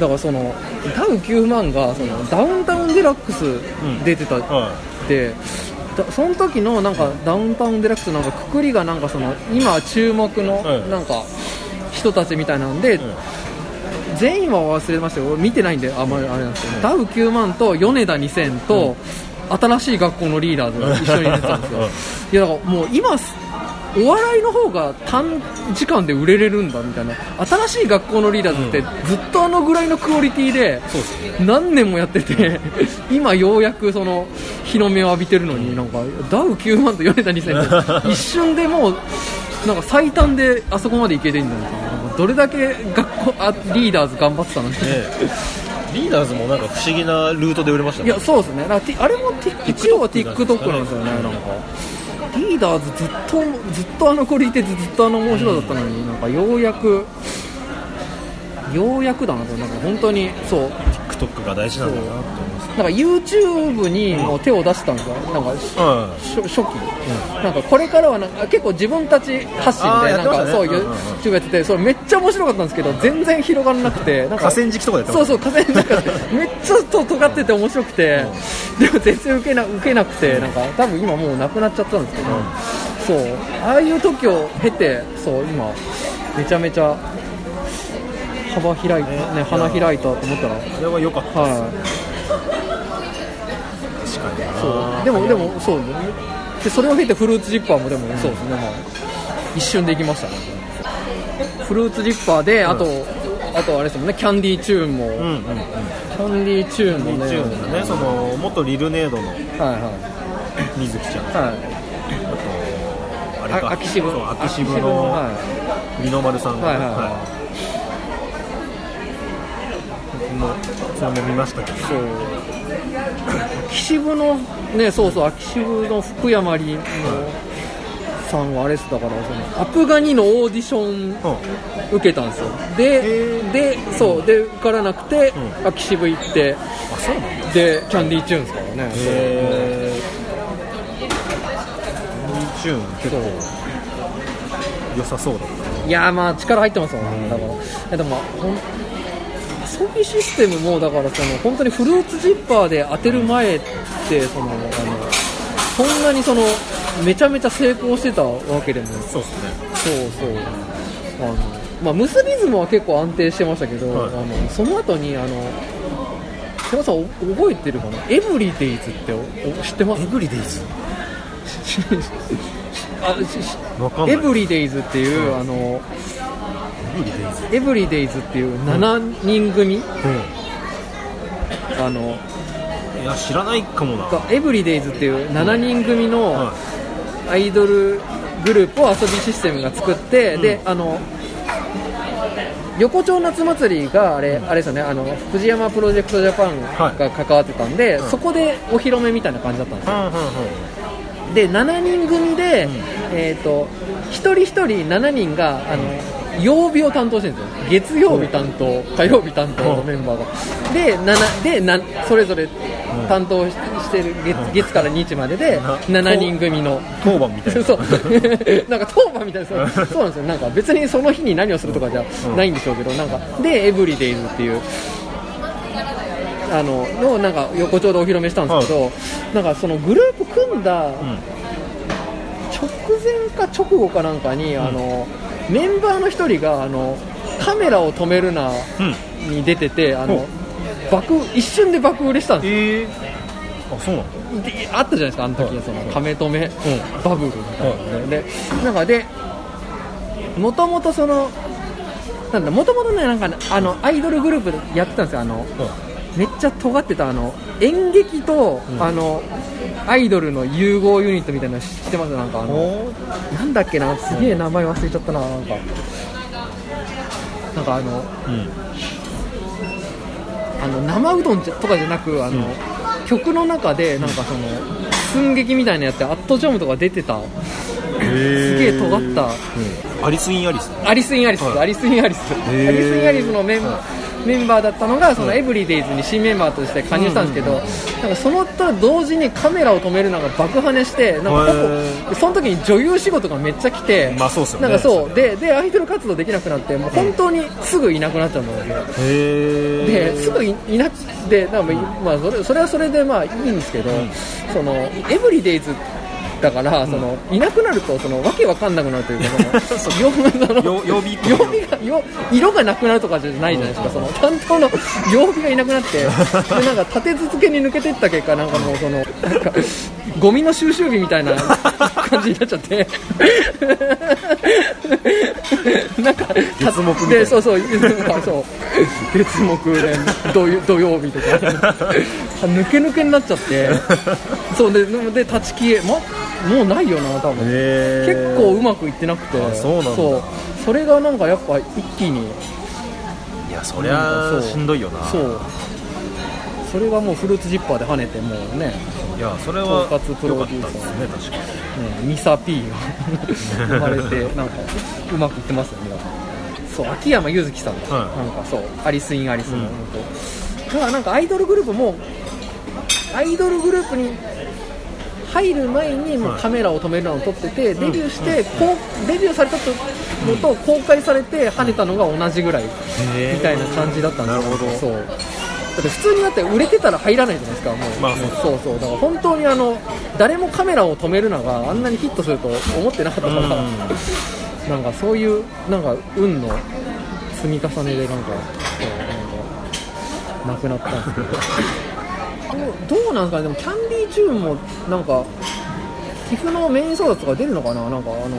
だからそのダウ9万がそのダウンタウンデラックス出てたっはて、だその時のなんかダウンタウンデラックスのなんかくくりがなんかその今注目のはいなんか人たちみたいなんで、い、うん全員は忘れましたよ。俺見てないんで。あんまりあれなんですけど、ダウ9万と米田2000と、新しい学校のリーダーズが一緒に出てたんですよ。いやだからもう今すお笑いの方が短時間で売れれるんだみたいな。新しい学校のリーダーズってずっとあのぐらいのクオリティで何年もやってて今ようやくその日の目を浴びてるのになんかダウ9万と米田2000って一瞬でもうなんか最短であそこまでいけてんだみたいななんかどれだけ学校あリーダーズ頑張ってたの？にねリーダーズもなんか不思議なルートで売れましたね。いやそうですね。あれもティ一応は TikTok なんですよねなんか。リーダーズずっとずっとあの子いてずっとあの面白だったのに、なんかようやくようやくだなとなんか本当にそう TikTok が大事なんだなって思います。なんか YouTube にもう手を出したんですよ、なんかは初初期、なんかこれからはなんか結構自分たち発信でなんかそううんうんうん。YouTube やっててそれめっちゃ面白かったんですけど全然広がらなくてなんか河川敷とかでやってそうそう河川敷とかで。めっちゃと尖ってて面白くて、でも全然受けな受けなくてなんか多分今もうなくなっちゃったんですけど、そう。ああいう時を経てそう今めちゃめちゃ幅開いて、ね、花開いたと思ったら。それは良かったはい、確かにな。そう。でもでもそう。ねでそれを経てフルーツジッパーもでもそうですね、まあ、一瞬できましたね。フルーツジッパーであと、あとあれですもんね。キャンディーチューンも、うんうんうん。キャンディーチューンもね。チューンだねその元リルネードのはい水木ちゃん。はい。はいあれか。あ秋渋そう秋渋秋のは二の丸さんがはいはいはい。僕もそ見ましたけど。いそう。秋渋のねそうそう秋渋の福山里のさんはあれですだからそのアプガニのオーディションうん受けたんですよ。ででそうで受からなくて、う秋渋行ってあそうなんだ。でキャンディーチューンですからね。へえチューン結構良さそうだったいやーまあ力入ってますよね。だから。でもほん遊びシステムもだからその本当にフルーツジッパーで当てる前ってそのあのそんなにそのめちゃめちゃ成功してたわけでも。そうですね。そうそうあのまあムスビズムは結構安定してましたけど、はい。あのその後にあの瀬山さんお覚えてるかな？エブリデイズって知ってます？エブリデイズあエブリデイズっていう、あのエブリデイズっていう7人組、うあのんいや知らないかもな。がエブリデイズっていう7人組のはアイドルグループを遊びシステムが作って、うん。であの横丁夏祭りがあれ,、あれですよね。あの藤山プロジェクトジャパンが関わってたんで、うん。そこでお披露目みたいな感じだったんですよ、いうんうんうん。で7人組で、ん。えー、と一人一人7人があの曜日を担当してるんですよ。月曜日担当、火曜日担当のメンバーが、で7でなそれぞれ担当ししてる月月から日まででな7人組の。当番みたいな。そう。なんか当番みたいな。そう。そうなんですよ。なんか別にその日に何をするとかじゃないんでしょうけど、なんかでエブリデイズっていうあののなんか横丁でお披露目したんですけど、なんかそのグループ組んだ直前か直後かなんかに、あのメンバーの一人があのカメラを止めるなうん。に出ててあのほ爆一瞬で爆売れしたんですよ。ええあそうなんあったじゃないですか、あの時、はい。そのカメ止めバブルみたいな。ので、でなんかで、もともとその、なんだ、もともとね、なんかねあのアイドルグループでやってたんですよ、あのめっちゃ尖ってたあの演劇と、うん。あのアイドルの融合ユニットみたいなの知ってます？なんかあのおなんだっけな、すげえ名前忘れちゃったな、なんか。なんかあのうん。あの生うどんとかじゃなくあの、うん。曲の中でなんかその寸劇みたいなやってアットジョムとか出てた。すげえ尖った。アリス・イン・アリス。アリス・イン・アリス、はい。アリス・イン・アリス、ー。アリス・イン・アリスのメン,、はメンバーだったのがそのはいエブリデイズに新メンバーとして加入したんですけど、なんかそのと同時にカメラを止めるなが爆跳ねしてなんかその時に女優仕事がめっちゃ来て、まあそうっすよね。なんかそう。ででアイドル活動できなくなってもう本当にすぐいなくなっちゃうんだよですぐいいなくてなんかまあそれそれはそれでまあいいんですけど、そのエブリデイズだから、そのいなくなるとそのわけわかんなくなるというかその曜 そのよ曜日曜日がよ色がなくなるとかじゃないじゃないですか、その担当の曜日がいなくなってでなんか立て続けに抜けていった結果なんかもうそのなんかゴミの収集日みたいな感じになっちゃって。なんか月木でそうそうなんかそう。月木で土曜土曜日とか。抜け抜けになっちゃって。そうでで立ち消え、ま、もうないよな多分。へ結構うまくいってなくて。あそうそう。それがなんかやっぱ一気に。いやそりゃしんどいよな。そう。それがもうフルーツジッパーで跳ねてもうね。いやそれは統括プロデューサー。ね確かに。ねミサ P が 生まれてなんかうまくいってますよ皆さんそう秋山柚月さんだ、はい。なんかそう。アリス・イン・アリスの、うん。だからなんかアイドルグループもアイドルグループに入る前にもうはいカメラを止めるのを撮ってて、デビューして、こうデビューされたのと公開されて跳ねたのが同じぐらいみたいな感じだったんですよ。そう。だって普通にだって売れてたら入らないじゃないですかもう、まあそうそうそう。だから本当にあの誰もカメラを止めるのがあんなにヒットすると思ってなかったから、なんかそういうなんか運の積み重ねでなんかなんかなくなったんですけど どうなんかね。でもキャンディーチューンもなんか TIFF のメイン争奪とか出るのかな？なんかあの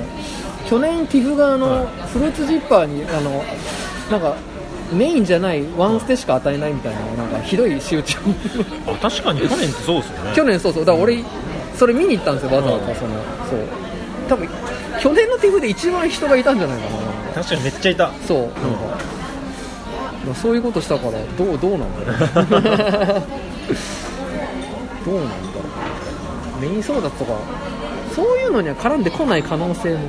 去年 TIFF があの、はい。フルーツジッパーにあのなんかメインじゃないワンステしか与えないみたいななんかひどい仕打ちを。あ確かに去年ってそうですよね。去年そうそう。だから俺それ見に行ったんですよわざわざうん。そのそう。多分去年の TIFF で一番人がいたんじゃないかな。確かにめっちゃいた。そうなんか、まあそういうことしたからどうどうなんだろう。どうなんだろう。メイン争奪とかそういうのには絡んでこない可能性も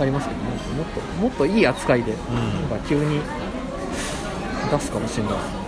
ありますけどね。もっともっといい扱いで、なんか急に出すかもしれない